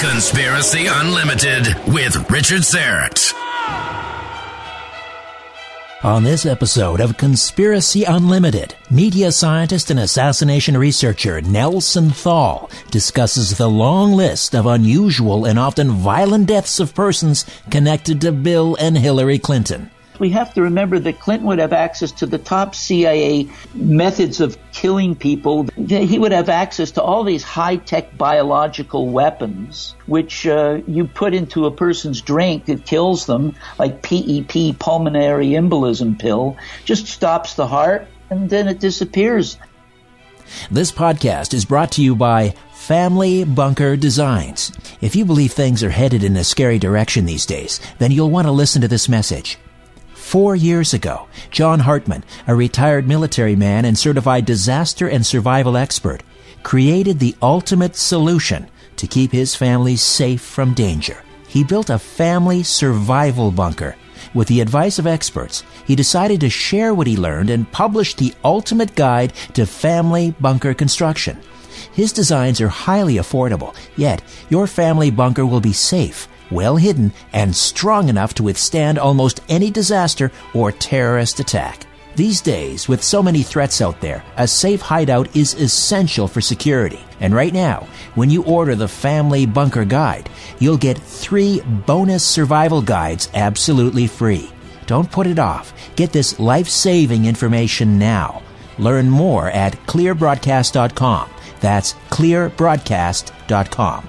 Conspiracy Unlimited with Richard Syrett. On this episode of Conspiracy Unlimited, media scientist and assassination researcher Nelson Thall discusses the long list of unusual and often violent deaths of persons connected to Bill and Hillary Clinton. We have to remember that Clinton would have access to the top CIA methods of killing people. He would have access to all these high tech biological weapons, which uh, you put into a person's drink, it kills them, like PEP, pulmonary embolism pill, just stops the heart and then it disappears. This podcast is brought to you by Family Bunker Designs. If you believe things are headed in a scary direction these days, then you'll want to listen to this message. Four years ago, John Hartman, a retired military man and certified disaster and survival expert, created the ultimate solution to keep his family safe from danger. He built a family survival bunker. With the advice of experts, he decided to share what he learned and published the ultimate guide to family bunker construction. His designs are highly affordable, yet your family bunker will be safe well hidden, and strong enough to withstand almost any disaster or terrorist attack. These days, with so many threats out there, a safe hideout is essential for security. And right now, when you order the Family Bunker Guide, you'll get three bonus survival guides absolutely free. Don't put it off. Get this life-saving information now. Learn more at clearbroadcast.com. That's clearbroadcast.com.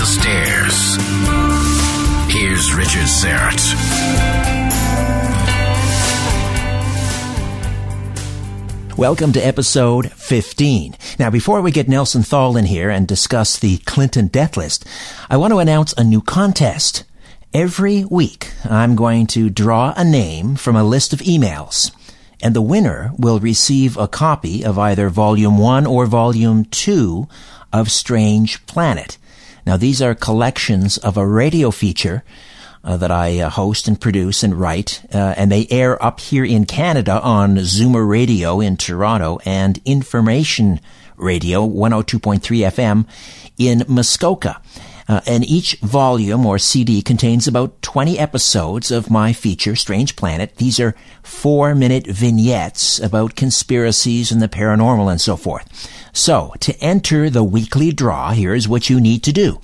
Here's Welcome to episode 15. Now, before we get Nelson Thall in here and discuss the Clinton death list, I want to announce a new contest. Every week, I'm going to draw a name from a list of emails. And the winner will receive a copy of either Volume 1 or Volume 2 of Strange Planet. Now, these are collections of a radio feature uh, that I uh, host and produce and write, uh, and they air up here in Canada on Zoomer Radio in Toronto and Information Radio 102.3 FM in Muskoka. Uh, and each volume or CD contains about 20 episodes of my feature, Strange Planet. These are four minute vignettes about conspiracies and the paranormal and so forth. So, to enter the weekly draw, here's what you need to do.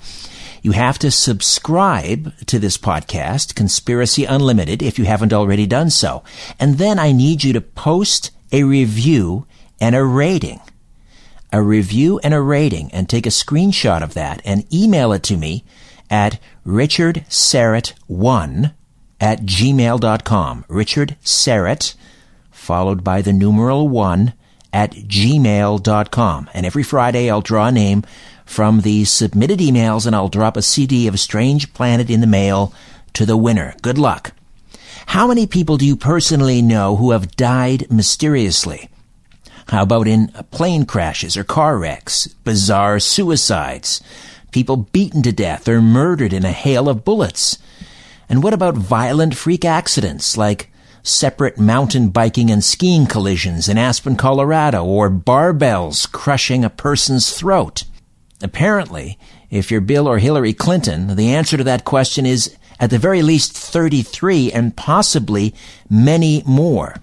You have to subscribe to this podcast, Conspiracy Unlimited, if you haven't already done so. And then I need you to post a review and a rating a review and a rating and take a screenshot of that and email it to me at richardsyrett1 at gmail.com. Richard Syrett, followed by the numeral 1 at gmail.com. And every Friday I'll draw a name from the submitted emails and I'll drop a CD of Strange Planet in the mail to the winner. Good luck. How many people do you personally know who have died mysteriously? How about in plane crashes or car wrecks, bizarre suicides, people beaten to death or murdered in a hail of bullets? And what about violent freak accidents like separate mountain biking and skiing collisions in Aspen, Colorado, or barbells crushing a person's throat? Apparently, if you're Bill or Hillary Clinton, the answer to that question is at the very least 33 and possibly many more.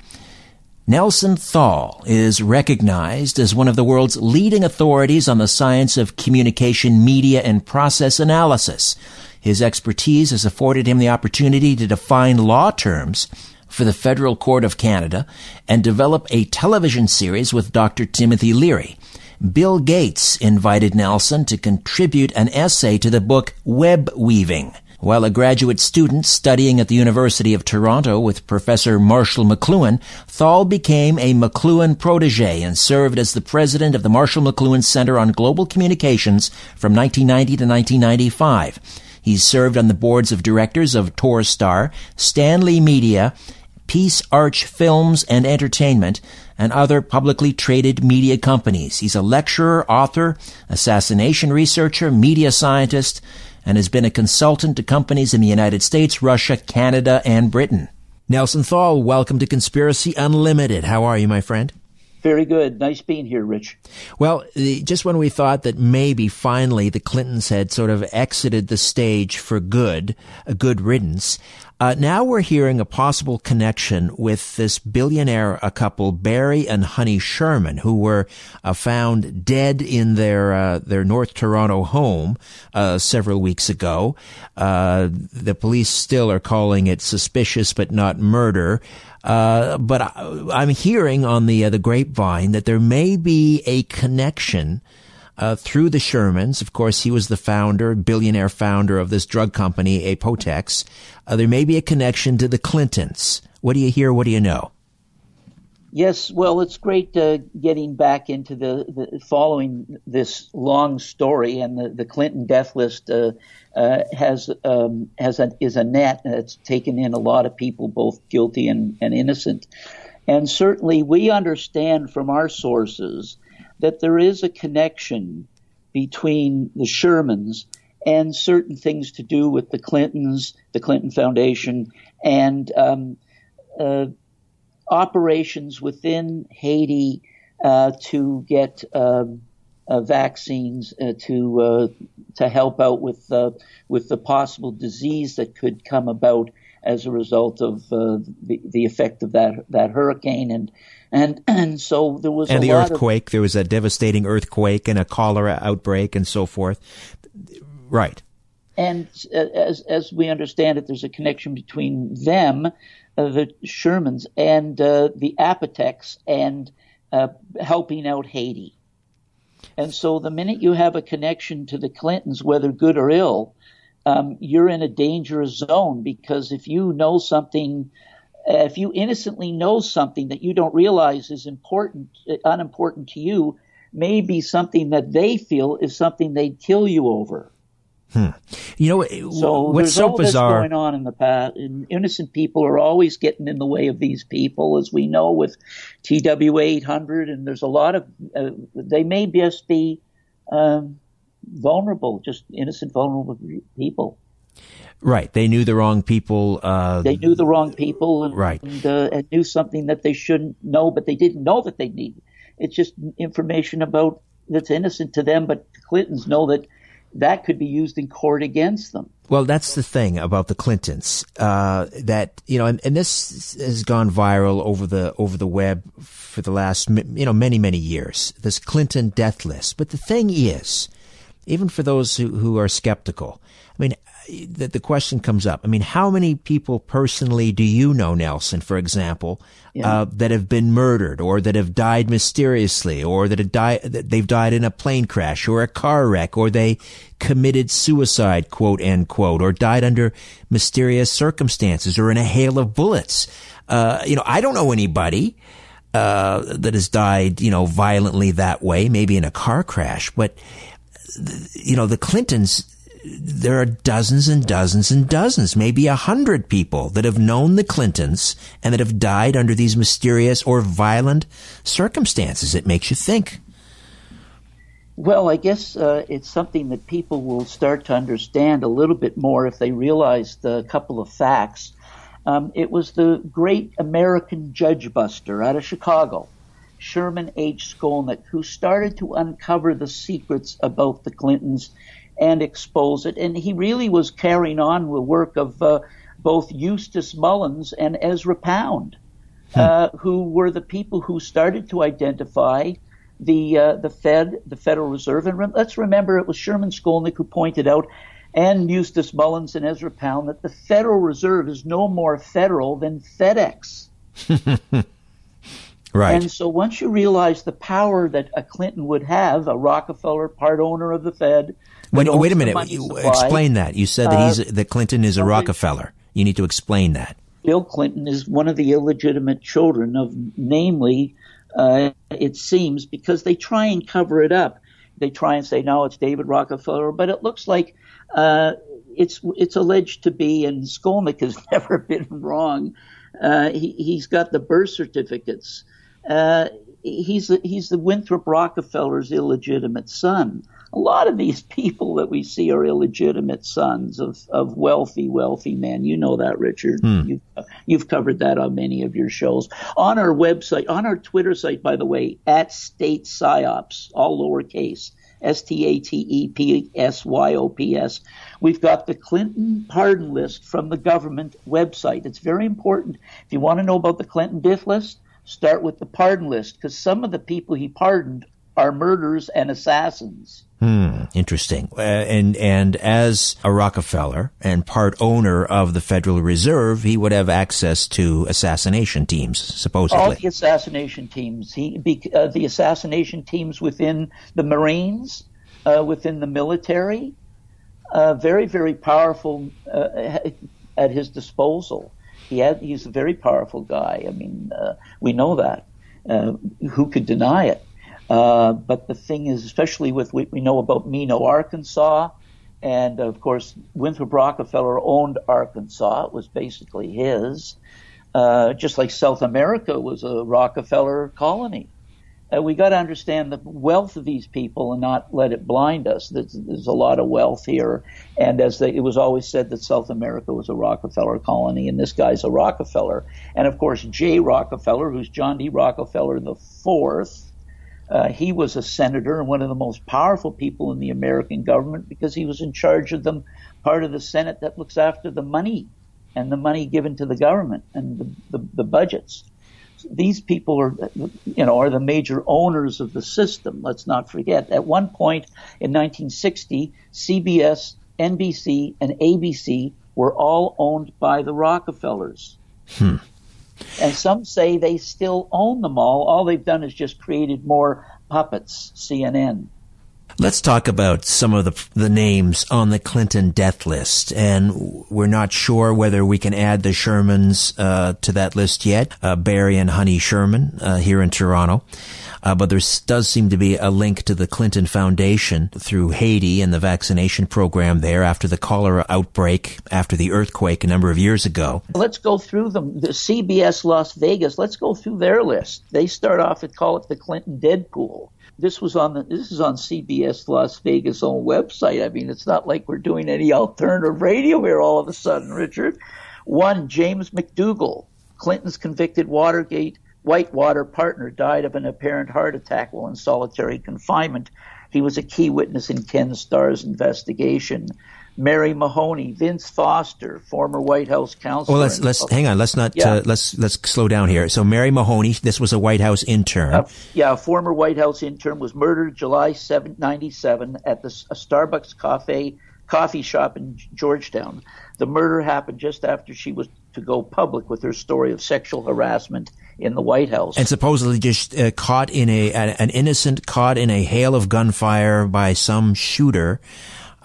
Nelson Thall is recognized as one of the world's leading authorities on the science of communication, media, and process analysis. His expertise has afforded him the opportunity to define law terms for the Federal Court of Canada and develop a television series with Dr. Timothy Leary. Bill Gates invited Nelson to contribute an essay to the book Web Weaving. While a graduate student studying at the University of Toronto with Professor Marshall McLuhan, Thall became a McLuhan protege and served as the president of the Marshall McLuhan Center on Global Communications from 1990 to 1995. He served on the boards of directors of Torstar, Stanley Media, Peace Arch Films and Entertainment, and other publicly traded media companies. He's a lecturer, author, assassination researcher, media scientist, and has been a consultant to companies in the United States, Russia, Canada, and Britain. Nelson Thall, welcome to Conspiracy Unlimited. How are you, my friend? Very good. Nice being here, Rich. Well, just when we thought that maybe finally the Clintons had sort of exited the stage for good, a good riddance, uh, now we're hearing a possible connection with this billionaire a couple, Barry and Honey Sherman, who were uh, found dead in their uh, their North Toronto home uh, several weeks ago. Uh, the police still are calling it suspicious, but not murder. Uh, but I, am hearing on the the grapevine that there may be a connection uh, through the Shermans. Of course, he was the founder, billionaire founder of this drug company, Apotex. Uh, there may be a connection to the Clintons. What do you hear? What do you know? Yes, well, it's great uh, getting back into the, the, following this long story, and the, the Clinton death list uh, uh, has um, has a, is a net that's taken in a lot of people, both guilty and, and innocent. And certainly, we understand from our sources that there is a connection between the Shermans and certain things to do with the Clintons, the Clinton Foundation, and um, uh, operations within Haiti uh, to get um, uh, vaccines uh, to uh, to help out with uh, with the possible disease that could come about as a result of the, the effect of that that hurricane and and and so there was and the earthquake. Of, there was a devastating earthquake and a cholera outbreak and so forth. Right. And as as we understand it, there's a connection between them, uh, the Shermans, and uh, the Apotex, and uh, helping out Haiti. And so, the minute you have a connection to the Clintons, whether good or ill, um, you're in a dangerous zone because if you know something if you innocently know something that you don't realize is important, unimportant to you, may be something that they feel is something they'd kill you over. Hmm. You know, so what's so bizarre going on in the past, and innocent people are always getting in the way of these people, as we know with TW 800, and there's a lot of uh, they may just be um, vulnerable, just innocent, vulnerable people. Right. They knew the wrong people. Uh, they knew the wrong people, and, right, and, uh, and knew something that they shouldn't know, but they didn't know that they needed. It's just information about that's innocent to them, but the Clintons know that that could be used in court against them. Well, that's the thing about the Clintons, uh, that, you know, and, and, this has gone viral over the, over the web for the last, you know, many, many years, this Clinton death list. But the thing is, even for those who, who are skeptical, I mean, the, the question comes up. I mean, how many people personally do you know, Nelson, for example, yeah. uh, that have been murdered or that have died mysteriously or that have died, that they've died in a plane crash or a car wreck or they committed suicide, quote, end quote, or died under mysterious circumstances or in a hail of bullets? Uh, you know, I don't know anybody. Uh, that has died, you know, violently that way, maybe in a car crash. But, you know, the Clintons, there are dozens and dozens and dozens, maybe a hundred people that have known the Clintons and that have died under these mysterious or violent circumstances. It makes you think. Well, I guess uh, it's something that people will start to understand a little bit more if they realize the couple of facts. Um, it was the great American judge buster out of Chicago, Sherman H. Skolnick, who started to uncover the secrets about the Clintons and expose it. And he really was carrying on the work of uh, both Eustace Mullins and Ezra Pound, hmm. uh, who were the people who started to identify the uh, the Fed, the Federal Reserve. And re- let's remember, it was Sherman Skolnick who pointed out, and Eustace Mullins and Ezra Pound, that the Federal Reserve is no more federal than FedEx. Right. And so once you realize the power that a Clinton would have, a Rockefeller, part owner of the Fed, Wait, wait a minute. explain that. You said that he's uh, that Clinton is a Rockefeller. You need to explain that. Bill Clinton is one of the illegitimate children of, namely, uh, it seems, because they try and cover it up. They try and say, no, it's David Rockefeller, but it looks like uh, it's it's alleged to be, and Skolnick has never been wrong. Uh, he, has got the birth certificates. Uh, he's he's the Winthrop Rockefeller's illegitimate son a lot of these people that we see are illegitimate sons of, of wealthy, wealthy men. You know that, Richard. Hmm. You've, you've covered that on many of your shows. On our website, on our Twitter site, by the way, at State Psyops, all lowercase, S T A T E P S Y O P S. We've got the Clinton pardon list from the government website. It's very important. If you want to know about the Clinton death list, start with the pardon list because some of the people he pardoned are murderers and assassins. Hmm, interesting. Uh, and and as a Rockefeller and part owner of the Federal Reserve, he would have access to assassination teams, supposedly. All the assassination teams. He uh, the assassination teams within the Marines, uh, within the military, uh, very very powerful uh, at his disposal. He had, he's a very powerful guy. I mean, uh, we know that. Uh, who could deny it? Uh, but the thing is, especially with what we know about Mena, Arkansas, and of course, Winthrop Rockefeller owned Arkansas. It was basically his. Uh, just like South America was a Rockefeller colony. Uh, we got to understand the wealth of these people and not let it blind us. There's, there's a lot of wealth here, and as they, it was always said that South America was a Rockefeller colony, and this guy's a Rockefeller. And of course, Jay Rockefeller, who's John D. Rockefeller the fourth, uh, he was a senator and one of the most powerful people in the American government because he was in charge of them, part of the Senate that looks after the money and the money given to the government and the, the, the budgets. These people are, you know, are the major owners of the system. Let's not forget. At one point in 1960, CBS, NBC, and ABC were all owned by the Rockefellers. Hmm. And some say they still own them all. All they've done is just created more puppets, CNN. Let's talk about some of the the names on the Clinton death list, and we're not sure whether we can add the Shermans uh, to that list yet. Uh, Barry and Honey Sherman uh, here in Toronto. uh, but there does seem to be a link to the Clinton Foundation through Haiti and the vaccination program there after the cholera outbreak, after the earthquake a number of years ago. Let's go through them. The CBS Las Vegas, let's go through their list. They start off and call it the Clinton Deadpool. This was on the this is on CBS Las Vegas own website. I mean, it's not like we're doing any alternative radio here all of a sudden, Richard. One, James McDougal, Clinton's convicted Watergate Whitewater partner, died of an apparent heart attack while in solitary confinement. He was a key witness in Ken Starr's investigation. Mary Mahoney, Vince Foster, former White House counsel. Well, let's let's hang on. Let's not yeah. uh, let's let's slow down here. So Mary Mahoney, this was a White House intern. Uh, yeah, a former White House intern was murdered July 7, 97 at the a Starbucks cafe coffee shop in Georgetown. The murder happened just after she was to go public with her story of sexual harassment in the White House. And supposedly just uh, caught in a an innocent caught in a hail of gunfire by some shooter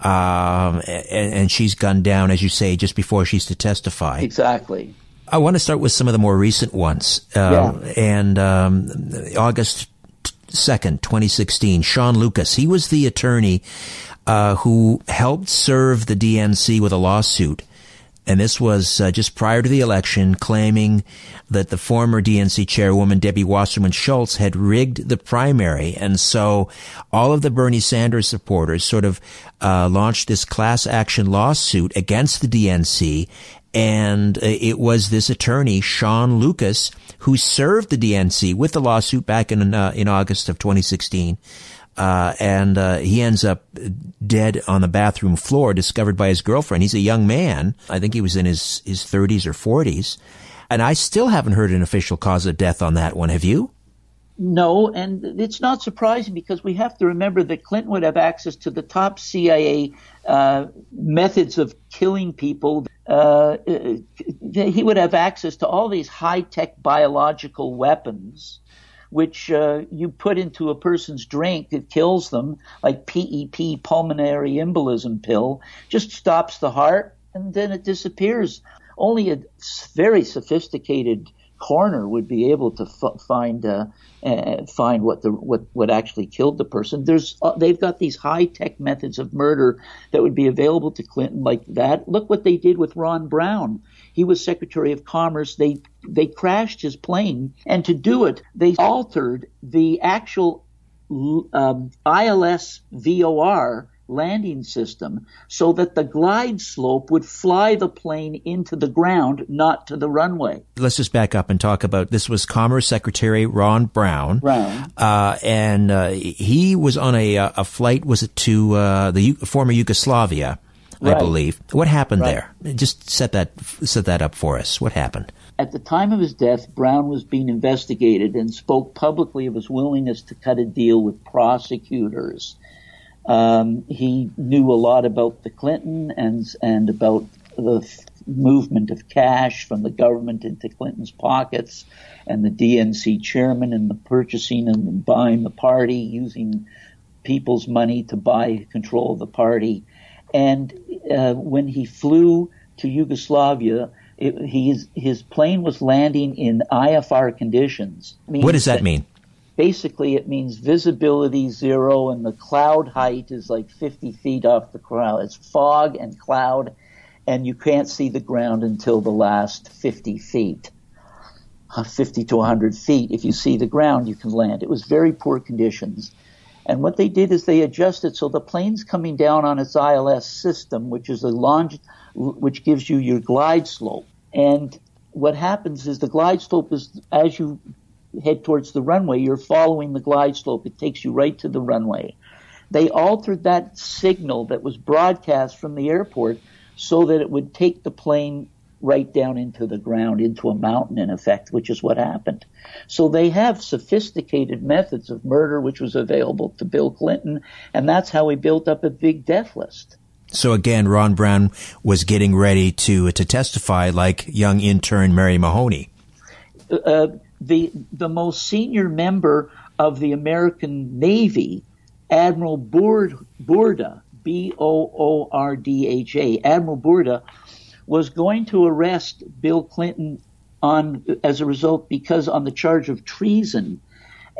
um, and, and, she's gunned down, as you say, just before she's to testify. Exactly. I want to start with some of the more recent ones. Uh, yeah. And um, August 2nd, 2016, Sean Lucas, he was the attorney uh, who helped serve the DNC with a lawsuit and this was uh, just prior to the election, claiming that the former DNC chairwoman, Debbie Wasserman Schultz, had rigged the primary. And so all of the Bernie Sanders supporters sort of uh, launched this class action lawsuit against the DNC. And uh, it was this attorney, Sean Lucas, who served the DNC with the lawsuit back in, uh, in August of 2016 uh, and uh, he ends up dead on the bathroom floor, discovered by his girlfriend. He's a young man. I think he was in his, his 30s or 40s. And I still haven't heard an official cause of death on that one. Have you? No, and it's not surprising because we have to remember that Clinton would have access to the top CIA uh, methods of killing people. Uh, uh, he would have access to all these high tech biological weapons which uh, you put into a person's drink that kills them, like PEP, pulmonary embolism pill, just stops the heart and then it disappears. Only a very sophisticated coroner would be able to f- find uh, uh, find what the what what actually killed the person. There's uh, they've got these high tech methods of murder that would be available to Clinton like that. Look what they did with Ron Brown. He was Secretary of Commerce. They they crashed his plane, and to do it, they altered the actual um, ILS VOR landing system so that the glide slope would fly the plane into the ground, not to the runway. Let's just back up and talk about this was Commerce Secretary Ron Brown. Brown. Uh, and uh, he was on a, uh, a flight, was it to uh, the U- former Yugoslavia? Right. I believe. What happened right. there? Just set that set that up for us. What happened? At the time of his death, Brown was being investigated and spoke publicly of his willingness to cut a deal with prosecutors. Um, he knew a lot about the Clinton and and about the movement of cash from the government into Clinton's pockets, and the DNC chairman and the purchasing and buying the party using people's money to buy control of the party. And uh, when he flew to Yugoslavia, it, his his plane was landing in IFR conditions. what does that, that mean? Basically, it means visibility zero, and the cloud height is like 50 feet off the ground. It's fog and cloud, and you can't see the ground until the last 50 feet. Uh, 50 to 100 feet. If you see the ground, you can land. It was very poor conditions. And what they did is they adjusted so the plane's coming down on its ILS system, which is a long, which gives you your glide slope. And what happens is the glide slope is as you head towards the runway, you're following the glide slope. It takes you right to the runway. They altered that signal that was broadcast from the airport so that it would take the plane right down into the ground, into a mountain in effect, which is what happened. So they have sophisticated methods of murder, which was available to Bill Clinton, and that's how he built up a big death list. So again, Ron Brown was getting ready to to testify like young intern Mary Mahoney. Uh, the the most senior member of the American Navy, Admiral Boorda, B O O R D H A, Admiral Boorda, was going to arrest Bill Clinton on as a result because on the charge of treason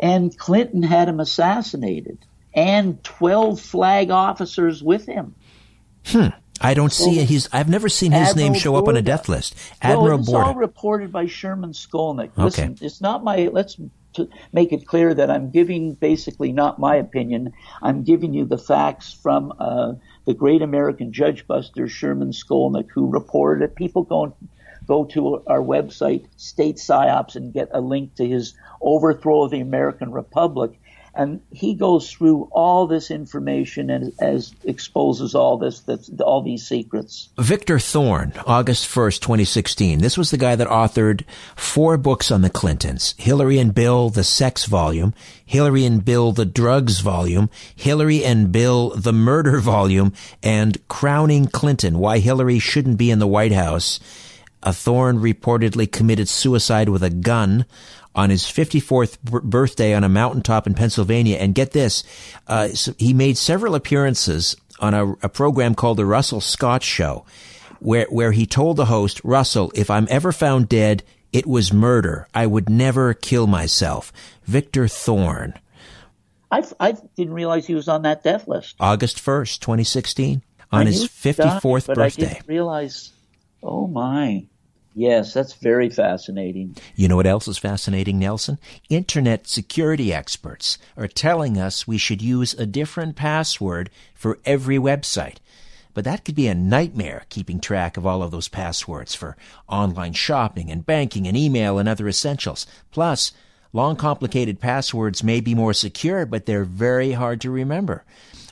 and Clinton had him assassinated, and 12 flag officers with him. Hmm. I don't see it. He's. I've never seen his Admiral name show up on a death list. Admiral well, it's all reported by Sherman Skolnick. Okay. It's not my. Let's to make it clear that I'm giving basically not my opinion. I'm giving you the facts from uh, the great American judge buster Sherman Skolnick, who reported it. People go go to our website, State Psyops, and get a link to his overthrow of the American Republic. And he goes through all this information and as exposes all this, all these secrets. Victor Thorne, August 1st, 2016. This was the guy that authored four books on the Clintons. Hillary and Bill, the sex volume, Hillary and Bill, the drugs volume, Hillary and Bill, the murder volume, and Crowning Clinton, why Hillary shouldn't be in the White House. A Thorne reportedly committed suicide with a gun on his 54th b- birthday on a mountaintop in Pennsylvania. And get this, uh, so he made several appearances on a, a program called the Russell Scott Show, where, where he told the host, Russell, if I'm ever found dead, it was murder. I would never kill myself. Victor Thorne, I, I didn't realize he was on that death list. August 1st, 2016, on I his knew he died, 54th but I birthday. didn't realize. Oh my. Yes, that's very fascinating. You know what else is fascinating, Nelson? Internet security experts are telling us we should use a different password for every website. But that could be a nightmare keeping track of all of those passwords for online shopping and banking and email and other essentials. Plus, long complicated passwords may be more secure, but they're very hard to remember.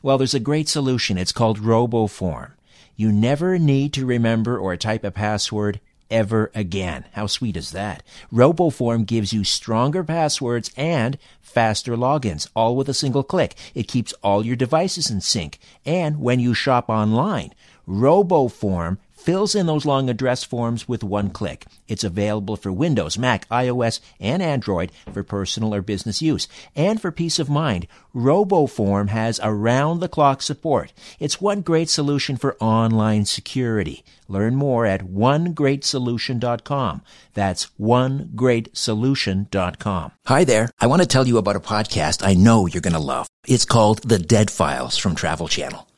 Well, there's a great solution. It's called RoboForm. You never need to remember or type a password ever again. How sweet is that? RoboForm gives you stronger passwords and faster logins, all with a single click. It keeps all your devices in sync. And when you shop online, RoboForm fills in those long address forms with one click. It's available for Windows, Mac, iOS, and Android for personal or business use. And for peace of mind, RoboForm has around the clock support. It's one great solution for online security. Learn more at onegreatsolution.com. That's onegreatsolution.com. Hi there. I want to tell you about a podcast I know you're going to love. It's called The Dead Files from Travel Channel.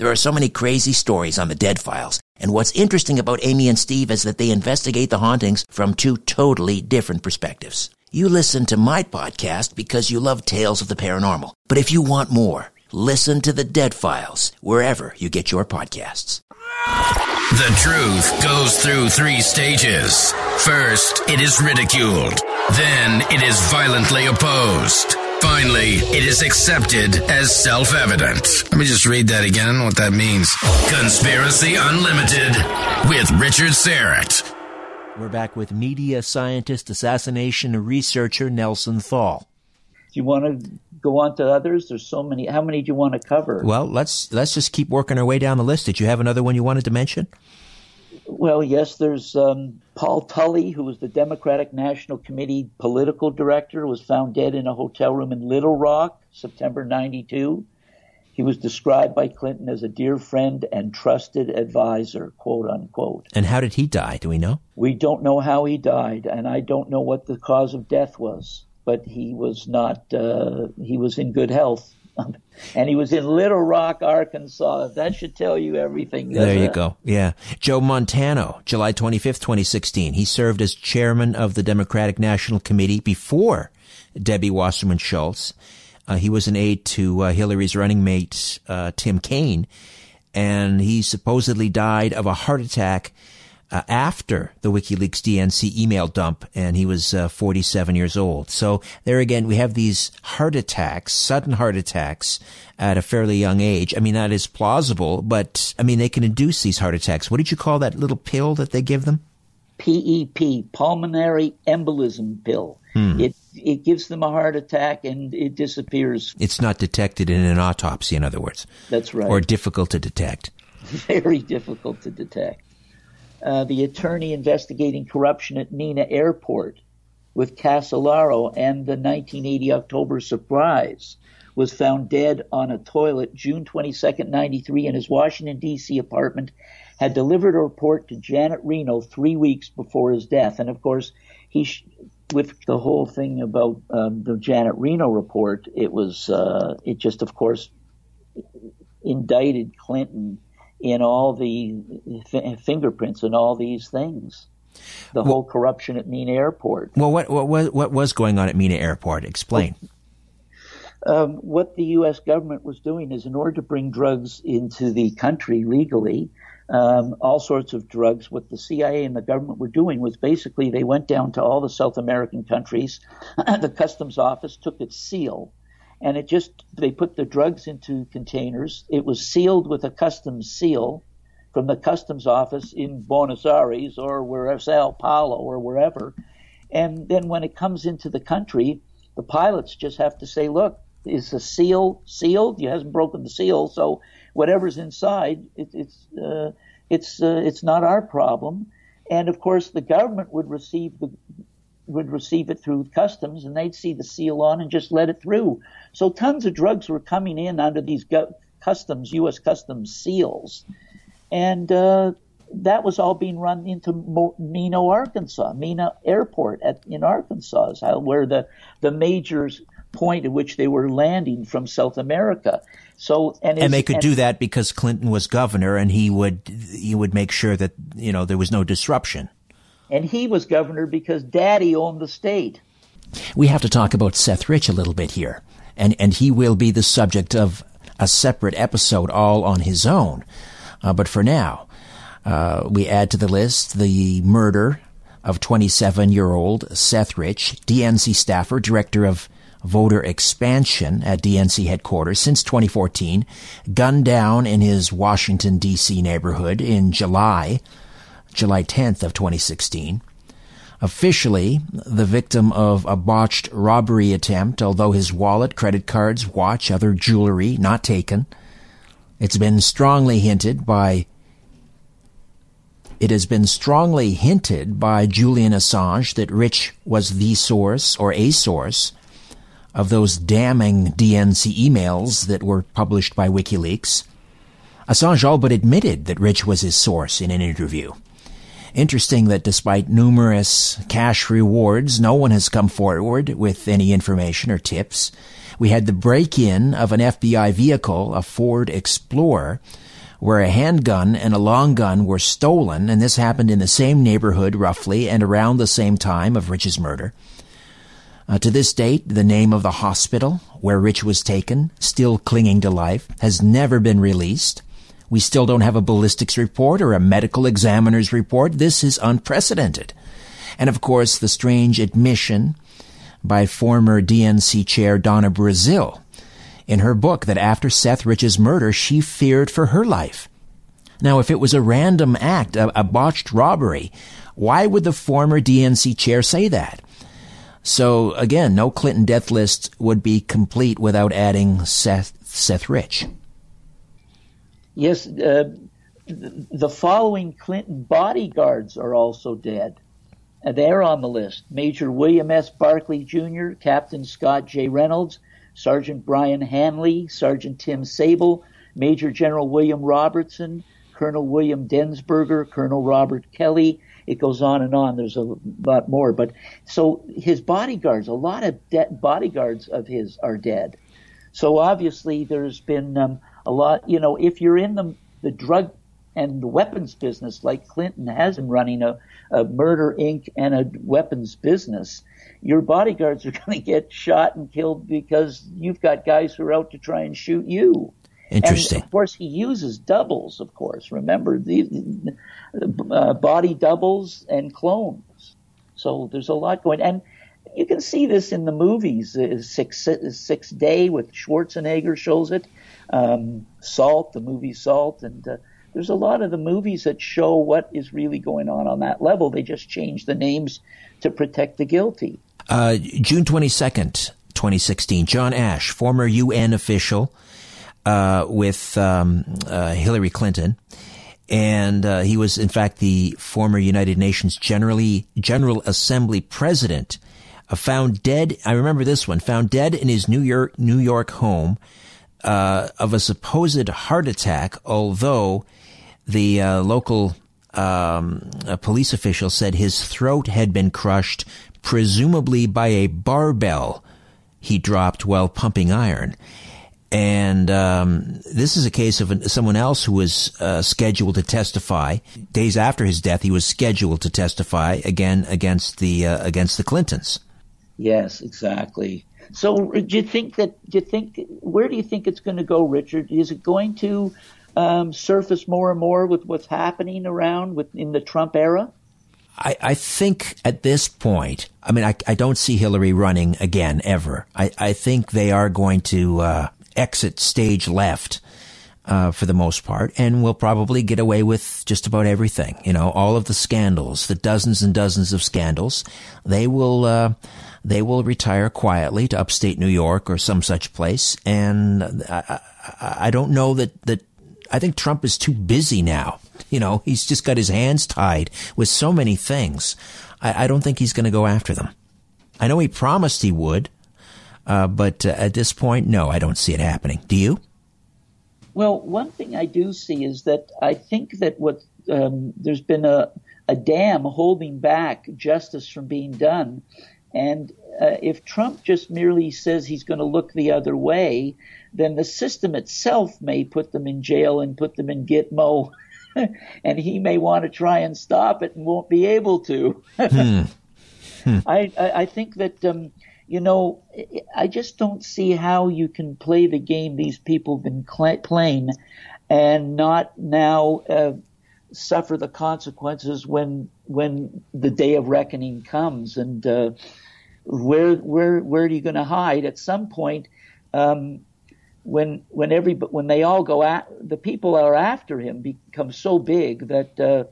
There are so many crazy stories on the Dead Files, and what's interesting about Amy and Steve is that they investigate the hauntings from two totally different perspectives. You listen to my podcast because you love tales of the paranormal. But if you want more, listen to the Dead Files wherever you get your podcasts. The truth goes through three stages. First, it is ridiculed. Then, it is violently opposed. Finally, it is accepted as self evident. Let me just read that again. I don't know what that means. Conspiracy Unlimited with Richard Syrett. We're back with media scientist, assassination researcher Nelson Thall. Do you want to go on to others? There's so many. How many do you want to cover? Well, let's let's just keep working our way down the list. Did you have another one you wanted to mention? Well, yes, there's um, Paul Tully, who was the Democratic National Committee political director, was found dead in a hotel room in Little Rock, September 92. He was described by Clinton as a dear friend and trusted advisor, quote unquote. And how did he die? Do we know? We don't know how he died, and I don't know what the cause of death was, but he was not, uh, he was in good health and he was in Little Rock, Arkansas. That should tell you everything. There you it? go. Yeah. Joe Montano, July 25th, 2016. He served as chairman of the Democratic National Committee before Debbie Wasserman Schultz. Uh, he was an aide to uh, Hillary's running mate, uh, Tim Kaine, and he supposedly died of a heart attack uh, after the WikiLeaks DNC email dump, and he was uh, 47 years old. So there again, we have these heart attacks, sudden heart attacks at a fairly young age. I mean, that is plausible, but I mean, they can induce these heart attacks. What did you call that little pill that they give them? PEP, pulmonary embolism pill. Hmm. It it gives them a heart attack and it disappears. It's not detected in an autopsy, in other words. That's right. Or difficult to detect. Very difficult to detect. Uh, the attorney investigating corruption at Mena Airport with Casolaro and the 1980 October surprise was found dead on a toilet June 22, 93 in his Washington, D.C. apartment, had delivered a report to Janet Reno three weeks before his death. And of course, he, sh- with the whole thing about um, the Janet Reno report, it was, uh, it just, of course, indicted Clinton in all the f- fingerprints and all these things. The well, whole corruption at Mena Airport. Well, what, what, what was going on at Mena Airport? Explain. Um, what the U.S. government was doing is, in order to bring drugs into the country legally, um, all sorts of drugs, what the CIA and the government were doing was basically they went down to all the South American countries. the customs office took its seal and it just they put the drugs into containers. It was sealed with a customs seal from the customs office in Buenos Aires or wherever Sao Paulo or wherever. And then when it comes into the country, the pilots just have to say, "Look, is the seal sealed? You hasn't broken the seal, so whatever's inside, it, it's uh, it's uh, it's not our problem." And of course, the government would receive the would receive it through customs and they'd see the seal on and just let it through. So tons of drugs were coming in under these customs, U.S. customs seals. And, uh, that was all being run into Mena, Arkansas, Mena Airport at, in Arkansas, where the, the major point at which they were landing from South America. So and, and they could and, do that because Clinton was governor, and he would he would make sure that you know there was no disruption and he was governor because daddy owned the state. We have to talk about Seth Rich a little bit here, and, and he will be the subject of a separate episode all on his own. Uh, but for now, uh, we add to the list the murder of 27 year old Seth Rich, DNC staffer, director of voter expansion at DNC headquarters since 2014, gunned down in his Washington, D.C. neighborhood in July July 10th of 2016. Officially, the victim of a botched robbery attempt, although his wallet, credit cards, watch, other jewelry not taken. It's been strongly hinted by it has been strongly hinted by Julian Assange that Rich was the source or a source of those damning DNC emails that were published by WikiLeaks. Assange all but admitted that Rich was his source in an interview. Interesting that despite numerous cash rewards, no one has come forward with any information or tips. We had the break-in of an FBI vehicle, a Ford Explorer, where a handgun and a long gun were stolen, and this happened in the same neighborhood roughly and around the same time of Rich's murder. Uh, to this date, the name of the hospital where Rich was taken, still clinging to life, has never been released. We still don't have a ballistics report or a medical examiner's report. This is unprecedented. And of course, the strange admission by former DNC chair Donna Brazile in her book that after Seth Rich's murder, she feared for her life. Now, if it was a random act, a, a botched robbery, why would the former DNC chair say that? So again, no Clinton death list would be complete without adding Seth, Seth Rich. Yes, uh, the following Clinton bodyguards are also dead. And they're on the list. Major William S. Barkley Jr., Captain Scott J. Reynolds, Sergeant Brian Hanley, Sergeant Tim Sable, Major General William Robertson, Colonel William Densberger, Colonel Robert Kelly. It goes on and on. There's a lot more. But so his bodyguards, a lot of de- bodyguards of his are dead. So obviously, there's been um, a lot. You know, if you're in the the drug and the weapons business, like Clinton has been running a, a murder inc. and a weapons business, your bodyguards are going to get shot and killed because you've got guys who are out to try and shoot you. Interesting. And of course, he uses doubles. Of course, remember the uh, body doubles and clones. So there's a lot going, and you can see this in the movies. Uh, Six Six Day with Schwarzenegger shows it. Um, Salt, the movie Salt, and uh, there's a lot of the movies that show what is really going on on that level. They just change the names to protect the guilty. Uh, June 22nd, 2016, John Ashe, former UN official uh, with um, uh, Hillary Clinton. And uh, he was, in fact, the former United Nations Generally, General Assembly president, uh, found dead. I remember this one, found dead in his New York, New York home uh, of a supposed heart attack, although the local um, police official said his throat had been crushed presumably by a barbell he dropped while pumping iron. And um, this is a case of someone else who was uh, scheduled to testify days after his death. He was scheduled to testify again against the uh, against the Clintons. Yes, exactly. So, do you think that? Do you think where do you think it's going to go, Richard? Is it going to um, surface more and more with what's happening around in the Trump era? I, I think at this point, I mean, I, I don't see Hillary running again ever. I, I think they are going to uh, exit stage left uh, for the most part, and will probably get away with just about everything. You know, all of the scandals, the dozens and dozens of scandals, they will uh, they will retire quietly to upstate New York or some such place. And I, I, I don't know that that I think Trump is too busy now you know, he's just got his hands tied with so many things. I, I don't think he's going to go after them. I know he promised he would, uh, but uh, at this point, no, I don't see it happening. Do you? Well, one thing I do see is that I think that what um, there's been a, a dam holding back justice from being done. And uh, if Trump just merely says he's going to look the other way, then the system itself may put them in jail and put them in Gitmo and he may want to try and stop it and won't be able to. hmm. Hmm. I, I, think that um, you know I just don't see how you can play the game these people have been cl- playing and not now uh, suffer the consequences when when the day of reckoning comes and uh, where where where are you going to hide at some point um, when when every when they all go at the people are after him become so big that uh,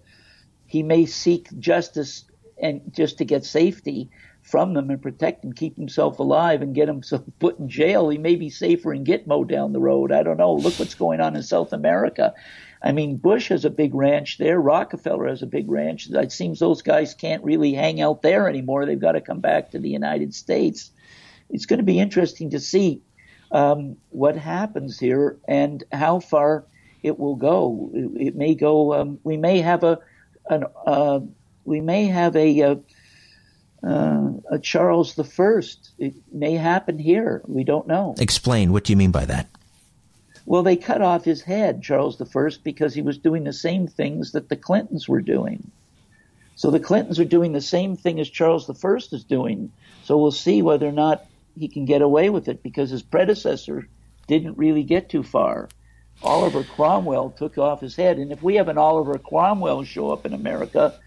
he may seek justice and just to get safety from them and protect and keep himself alive and get himself put in jail. He may be safer in Gitmo down the road. I don't know. Look what's going on in South America. I mean, Bush has a big ranch there. Rockefeller has a big ranch. It seems those guys can't really hang out there anymore. They've got to come back to the United States. It's going to be interesting to see um, what happens here and how far it will go. It, it may go. Um, we may have a, an, uh, we may have a, a, uh, a Charles the First. It may happen here. We don't know. Explain. What do you mean by that? Well, they cut off his head, Charles First, because he was doing the same things that the Clintons were doing. So the Clintons are doing the same thing as Charles First is doing. So we'll see whether or not he can get away with it because his predecessor didn't really get too far. Oliver Cromwell took off his head, and if we have an Oliver Cromwell show up in America,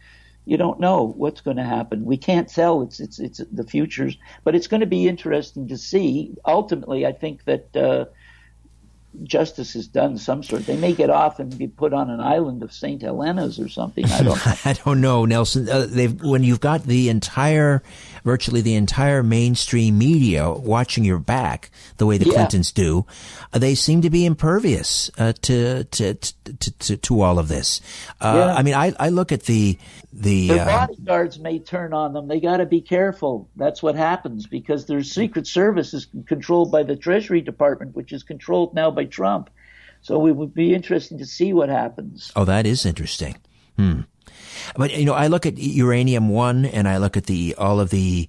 you don't know what's going to happen. We can't tell. It's it's it's the futures, but it's going to be interesting to see. Ultimately, I think that uh, justice is done some sort. They may get off and be put on an island of St. Helena's or something. I don't. Know. I don't know, Nelson. Uh, when you've got the entire, virtually the entire mainstream media watching your back, the way the yeah. Clintons do, uh, they seem to be impervious uh, to, to, to to to all of this. Uh, yeah. I mean, I I look at the the their uh, bodyguards may turn on them. They got to be careful. That's what happens because their Secret Service is controlled by the Treasury Department, which is controlled now by Trump. So it would be interesting to see what happens. Oh, that is interesting. Hmm. But you know, I look at Uranium One, and I look at the all of the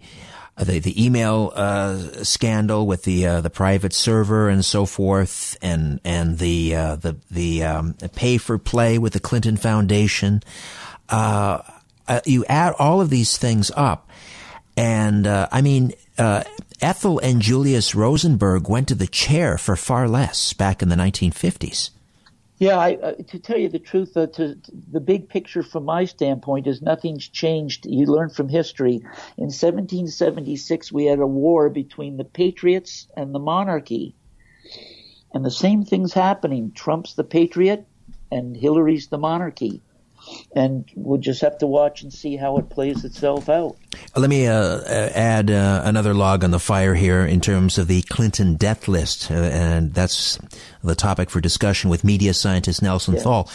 the the email uh, scandal with the uh, the private server and so forth, and and the uh, the the um, pay for play with the Clinton Foundation. Uh, uh, you add all of these things up, and uh, I mean. Ethel and Julius Rosenberg went to the chair for far less back in the 1950s. Yeah, I, uh, to tell you the truth, uh, to, to, the big picture from my standpoint is nothing's changed. You learn from history. In 1776, we had a war between the patriots and the monarchy. And the same thing's happening. Trump's the patriot and Hillary's the monarchy and we'll just have to watch and see how it plays itself out. Let me uh, uh, add uh, another log on the fire here in terms of the Clinton death list, uh, and that's the topic for discussion with media scientist Nelson yeah. Thall.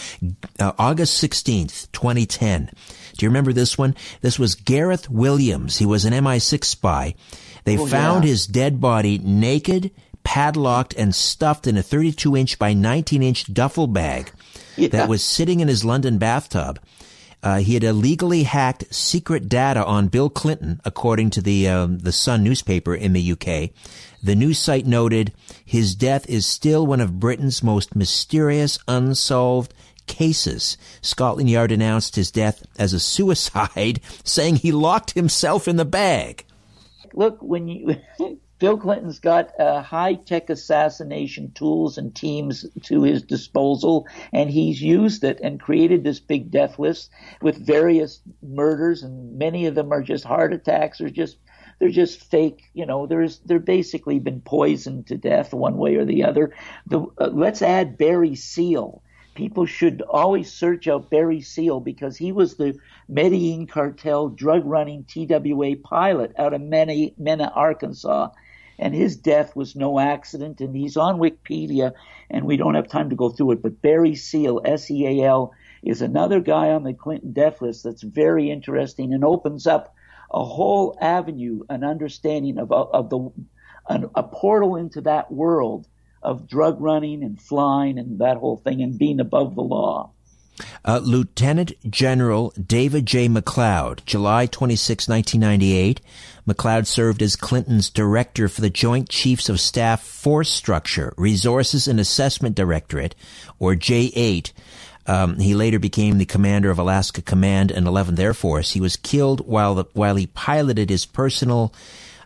Uh, August 16th, 2010. Do you remember this one? This was Gareth Williams. He was an MI6 spy. They oh, found yeah. his dead body naked, padlocked, and stuffed in a 32 inch by 19 inch duffel bag yeah. that was sitting in his London bathtub. Uh, he had illegally hacked secret data on Bill Clinton, according to the um, the Sun newspaper in the UK. The news site noted his death is still one of Britain's most mysterious unsolved cases. Scotland Yard announced his death as a suicide, saying he locked himself in the bag. Look, when you Bill Clinton's got uh, high tech assassination tools and teams to his disposal, and he's used it and created this big death list with various murders, and many of them are just heart attacks or just they're just fake. You know, there's they're basically been poisoned to death one way or the other. The, uh, let's add Barry Seal. People should always search out Barry Seal because he was the Medellin cartel drug running TWA pilot out of Mena, Mena Arkansas and his death was no accident. And he's on Wikipedia, and we don't have time to go through it. But Barry Seal, S-E-A-L, is another guy on the Clinton death list that's very interesting and opens up a whole avenue, an understanding of of the an, a portal into that world of drug running and flying and that whole thing and being above the law. Uh, Lieutenant General David J. McCloud, July 26, 1998. McCloud served as Clinton's director for the Joint Chiefs of Staff Force Structure, Resources and Assessment Directorate, or J8. Um, he later became the commander of Alaska Command and 11th Air Force. He was killed while the, while he piloted his personal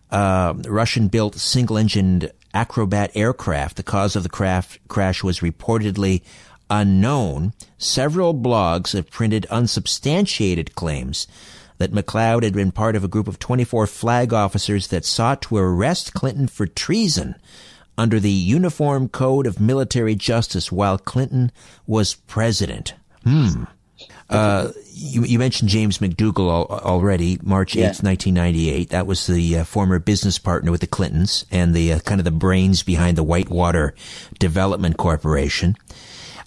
uh, Russian-built single-engined Acrobat aircraft. The cause of the craft crash was reportedly unknown, several blogs have printed unsubstantiated claims that McCloud had been part of a group of 24 flag officers that sought to arrest Clinton for treason under the Uniform Code of Military Justice while Clinton was president. Hmm. Uh, you, you, mentioned James McDougal al- already, March 8th, yeah. 1998. That was the uh, former business partner with the Clintons and the uh, kind of the brains behind the Whitewater Development Corporation.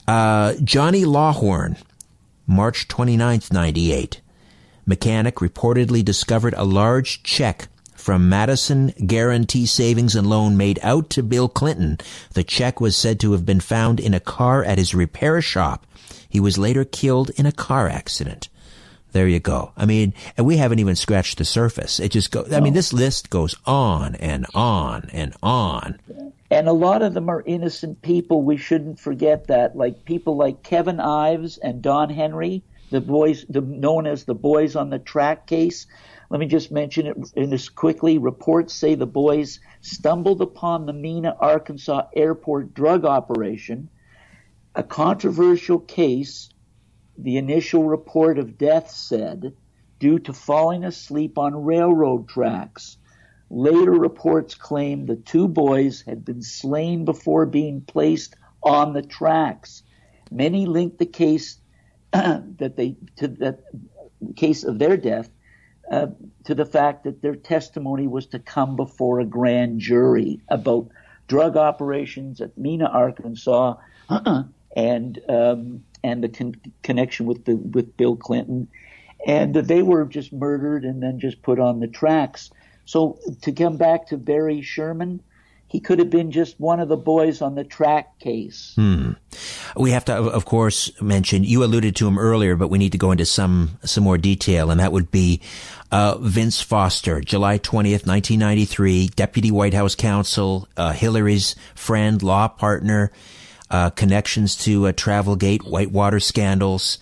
Uh, Johnny Lawhon, March 29th, 98. Mechanic reportedly discovered a large check from Madison Guaranty Savings and Loan made out to Bill Clinton. The check was said to have been found in a car at his repair shop. He was later killed in a car accident. There you go. I mean, and we haven't even scratched the surface. It just goes, I mean, this list goes on and on and on. And a lot of them are innocent people. We shouldn't forget that. Like people like Kevin Ives and Don Henry, the boys, the, known as the boys on the track case. Let me just mention it in this quickly. Reports say the boys stumbled upon the Mena, Arkansas airport drug operation, a controversial case. The initial report of death said due to falling asleep on railroad tracks. Later reports claim the two boys had been slain before being placed on the tracks. Many linked the case that they to that case of their death uh, to the fact that their testimony was to come before a grand jury about drug operations at Mena, Arkansas, and um, and the con- connection with the with Bill Clinton, and they were just murdered and then just put on the tracks. So to come back to Barry Sherman, he could have been just one of the boys on the track case. Hmm. We have to, of course, mention you alluded to him earlier, but we need to go into some some more detail, and that would be uh, Vince Foster, July twentieth, nineteen ninety three, Deputy White House Counsel, uh, Hillary's friend, law partner, uh, connections to uh, Travelgate, Whitewater scandals.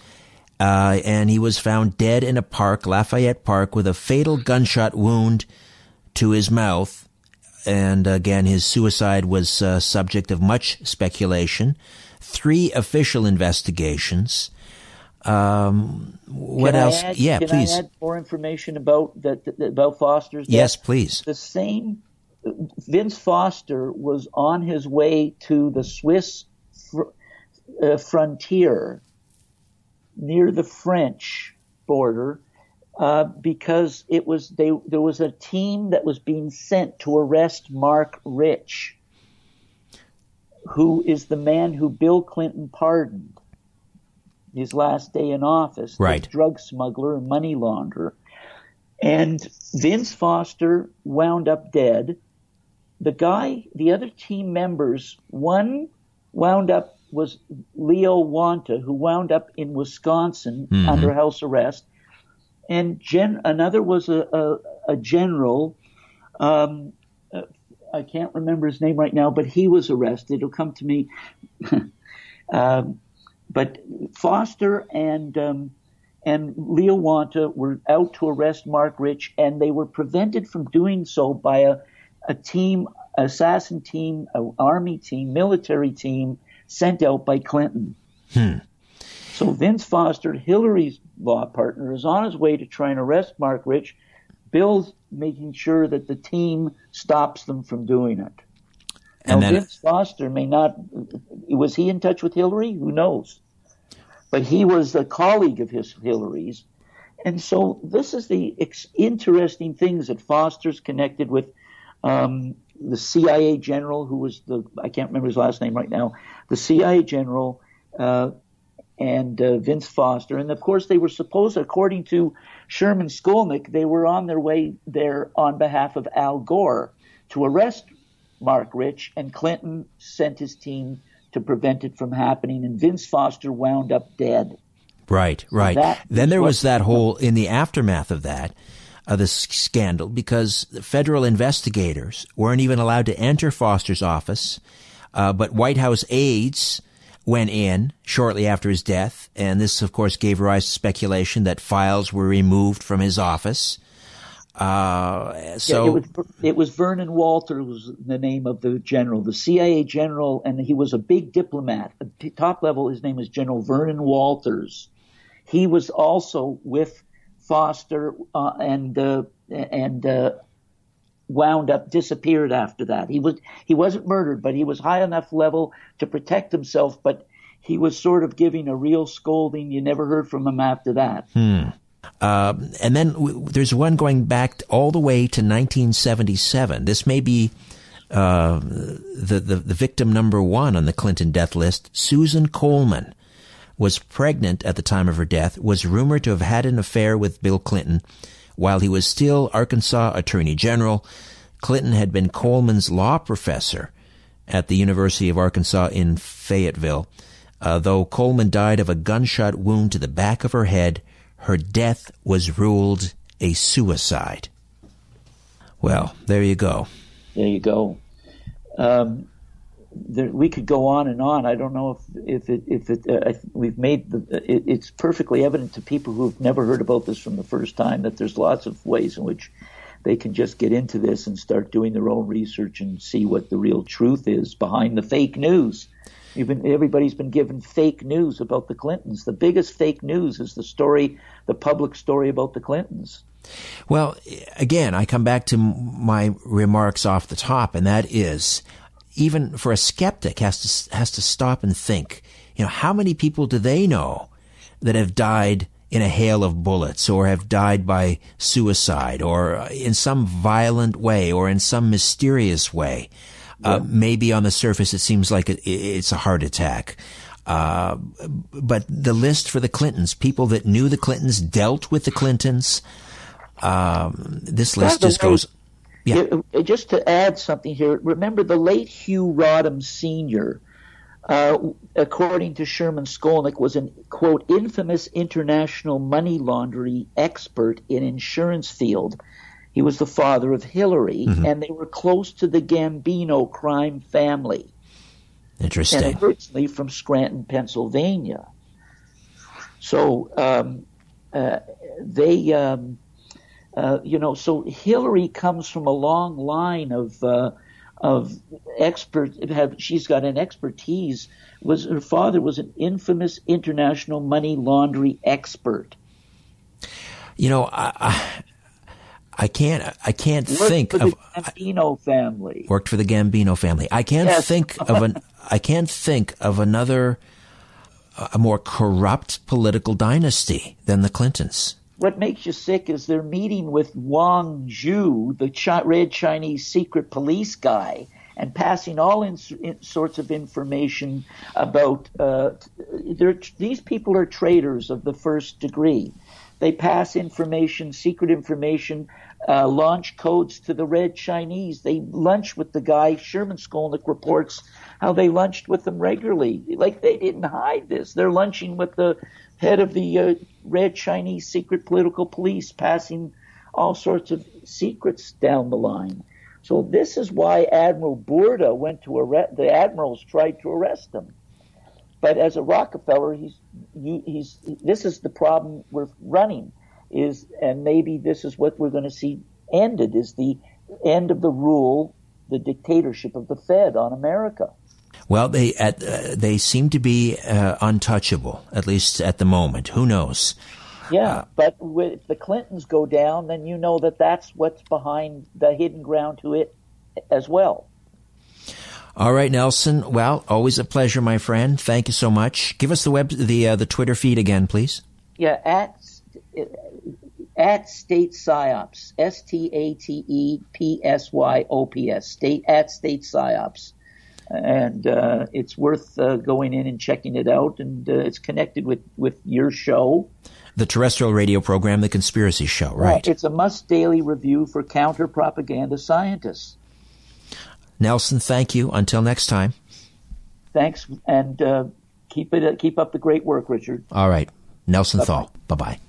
Uh, and he was found dead in a park, Lafayette Park, with a fatal gunshot wound to his mouth and again, his suicide was uh, subject of much speculation. Three official investigations. Um, what else? Add, yeah, can please. I add more information about that about Foster's death? Yes, please. The same. Vince Foster was on his way to the Swiss fr- uh, frontier near the French border uh, because it was they there was a team that was being sent to arrest Marc Rich, who is the man who Bill Clinton pardoned his last day in office, right. drug smuggler and money launderer. And Vince Foster wound up dead. The guy, the other team members, one wound up was Leo Wanta, who wound up in Wisconsin mm-hmm. under house arrest and gen- another was a, a, a general. Um, uh, I can't remember his name right now, but he was arrested. It'll come to me. um, but Foster and um, and Leo Wanta were out to arrest Marc Rich, and they were prevented from doing so by a, a team, assassin team, army team, military team sent out by Clinton. Hmm. So Vince Foster, Hillary's law partner, is on his way to try and arrest Marc Rich. Bill's making sure that the team stops them from doing it. And now, then, Vince Foster may not. Was he in touch with Hillary? Who knows? But he was a colleague of his Hillary's, and so this is the ex- interesting things that Foster's connected with um, the CIA general, who was the I can't remember his last name right now. The CIA general uh, and uh, Vince Foster. And of course, they were supposed, according to Sherman Skolnick, they were on their way there on behalf of Al Gore to arrest Marc Rich, and Clinton sent his team to prevent it from happening. And Vince Foster wound up dead. Right, right. So then there was that whole, in the aftermath of that, of the scandal, because federal investigators weren't even allowed to enter Foster's office, uh, but White House aides went in shortly after his death, and this, of course, gave rise to speculation that files were removed from his office. Uh, so yeah, it, was, it was Vernon Walter was the name of the general, the CIA general, and he was a big diplomat. Top level, his name is General Vernon Walters. He was also with Foster uh, and uh, and uh, wound up disappeared after that. He was he wasn't murdered, but he was high enough level to protect himself. But he was sort of giving a real scolding. You never heard from him after that. Hmm. Uh, and then w- there's one going back all the way to 1977. This may be uh, the, the the victim number one on the Clinton death list. Susan Coleman was pregnant at the time of her death. Was rumored to have had an affair with Bill Clinton while he was still Arkansas Attorney General, Clinton had been Coleman's law professor at the University of Arkansas in Fayetteville. Uh, though Coleman died of a gunshot wound to the back of her head, her death was ruled a suicide. Well, there you go. There you go. Um, there, we could go on and on. I don't know if if it if it uh, we've made the it, it's perfectly evident to people who've never heard about this from the first time that there's lots of ways in which they can just get into this and start doing their own research and see what the real truth is behind the fake news. Even everybody's been given fake news about the Clintons. The biggest fake news is the story, the public story about the Clintons. Well, again, I come back to my remarks off the top, and that is even for a skeptic has to has to stop and think. You know, how many people do they know that have died in a hail of bullets or have died by suicide or in some violent way or in some mysterious way? Uh, yeah. Uh, maybe on the surface it seems like it, it's a heart attack. Uh, but the list for the Clintons, people that knew the Clintons, dealt with the Clintons, um, this list just goes Yeah. It, just to add something here, remember the late Hugh Rodham Sr., uh, according to Sherman Skolnick, was an, quote, infamous international money laundering expert in insurance field. He was the father of Hillary, mm-hmm. and they were close to the Gambino crime family. Interesting. And originally from Scranton, Pennsylvania. So um, uh, they, um, uh, you know, so Hillary comes from a long line of uh, of expert. Have she's got an expertise. Was her father was an infamous international money laundering expert. You know, I, I I can't. I can't worked think for of the Gambino family. Worked for the Gambino family. I can't Yes. think of an. I can't think of another, a more corrupt political dynasty than the Clintons. What makes you sick is they're meeting with Wang Zhu, the Chi- red Chinese secret police guy, and passing all in, in sorts of information about. Uh, these people are traitors of the first degree. They pass information, secret information, uh, launch codes to the Red Chinese. They lunch with the guy. Sherman Skolnick reports how they lunched with them regularly. Like they didn't hide this. They're lunching with the head of the uh, Red Chinese secret political police, passing all sorts of secrets down the line. So this is why Admiral Boorda went to arrest. The admirals tried to arrest him. But as a Rockefeller, he's he's this is the problem we're running is, and maybe this is what we're going to see ended is the end of the rule, the dictatorship of the Fed on America. Well, they at, uh, they seem to be uh, untouchable, at least at the moment. Who knows? Yeah, but if the Clintons go down, then you know that that's what's behind the hidden ground to it as well. All right, Nelson. Well, always a pleasure, my friend. Thank you so much. Give us the web, the uh, the Twitter feed again, please. Yeah, at at state psyops, S T A T E P S Y O P S, state at state psyops, and uh, it's worth uh, going in and checking it out. And uh, it's connected with with your show. The terrestrial radio program, The Conspiracy Show, right? It's a must daily review for counter propaganda scientists. Nelson, thank you. Until next time. Thanks, and uh, keep it keep up the great work, Richard. All right. Nelson Thall. Bye bye.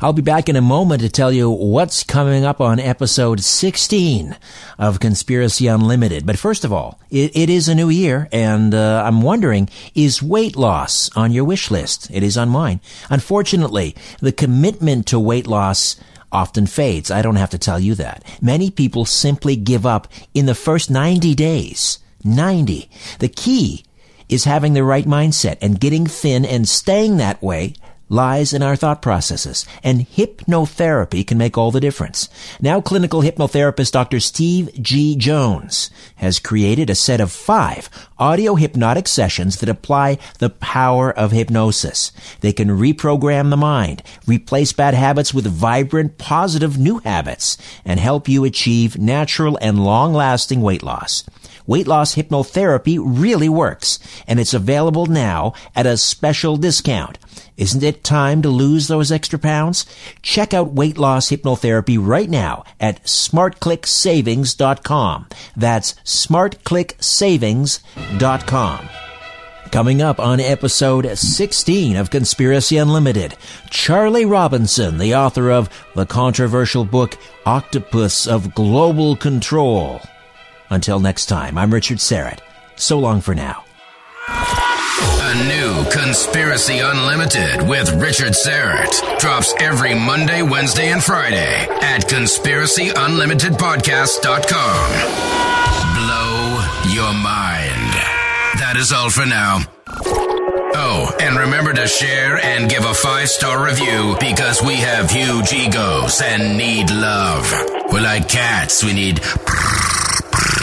I'll be back in a moment to tell you what's coming up on episode 16 of Conspiracy Unlimited. But first of all, it, it is a new year, and uh, I'm wondering, is weight loss on your wish list? It is on mine. Unfortunately, the commitment to weight loss often fades. I don't have to tell you that. Many people simply give up in the first 90 days. 90. The key is having the right mindset and getting thin and staying that way lies in our thought processes, and hypnotherapy can make all the difference. Now clinical hypnotherapist Dr. Steve G. Jones has created a set of five audio hypnotic sessions that apply the power of hypnosis. They can reprogram the mind, replace bad habits with vibrant, positive new habits, and help you achieve natural and long-lasting weight loss. Weight loss hypnotherapy really works, and it's available now at a special discount. Isn't it time to lose those extra pounds? Check out weight loss hypnotherapy right now at smartclicksavings.com. That's smartclicksavings.com. Coming up on episode 16 of Conspiracy Unlimited, Charlie Robinson, the author of the controversial book Octopus of Global Control. Until next time, I'm Richard Syrett. So long for now. A new Conspiracy Unlimited with Richard Syrett drops every Monday, Wednesday, and Friday at conspiracyunlimitedpodcast.com. Blow your mind. That is all for now. Oh, and remember to share and give a five star review because we have huge egos and need love. We're like cats. We need,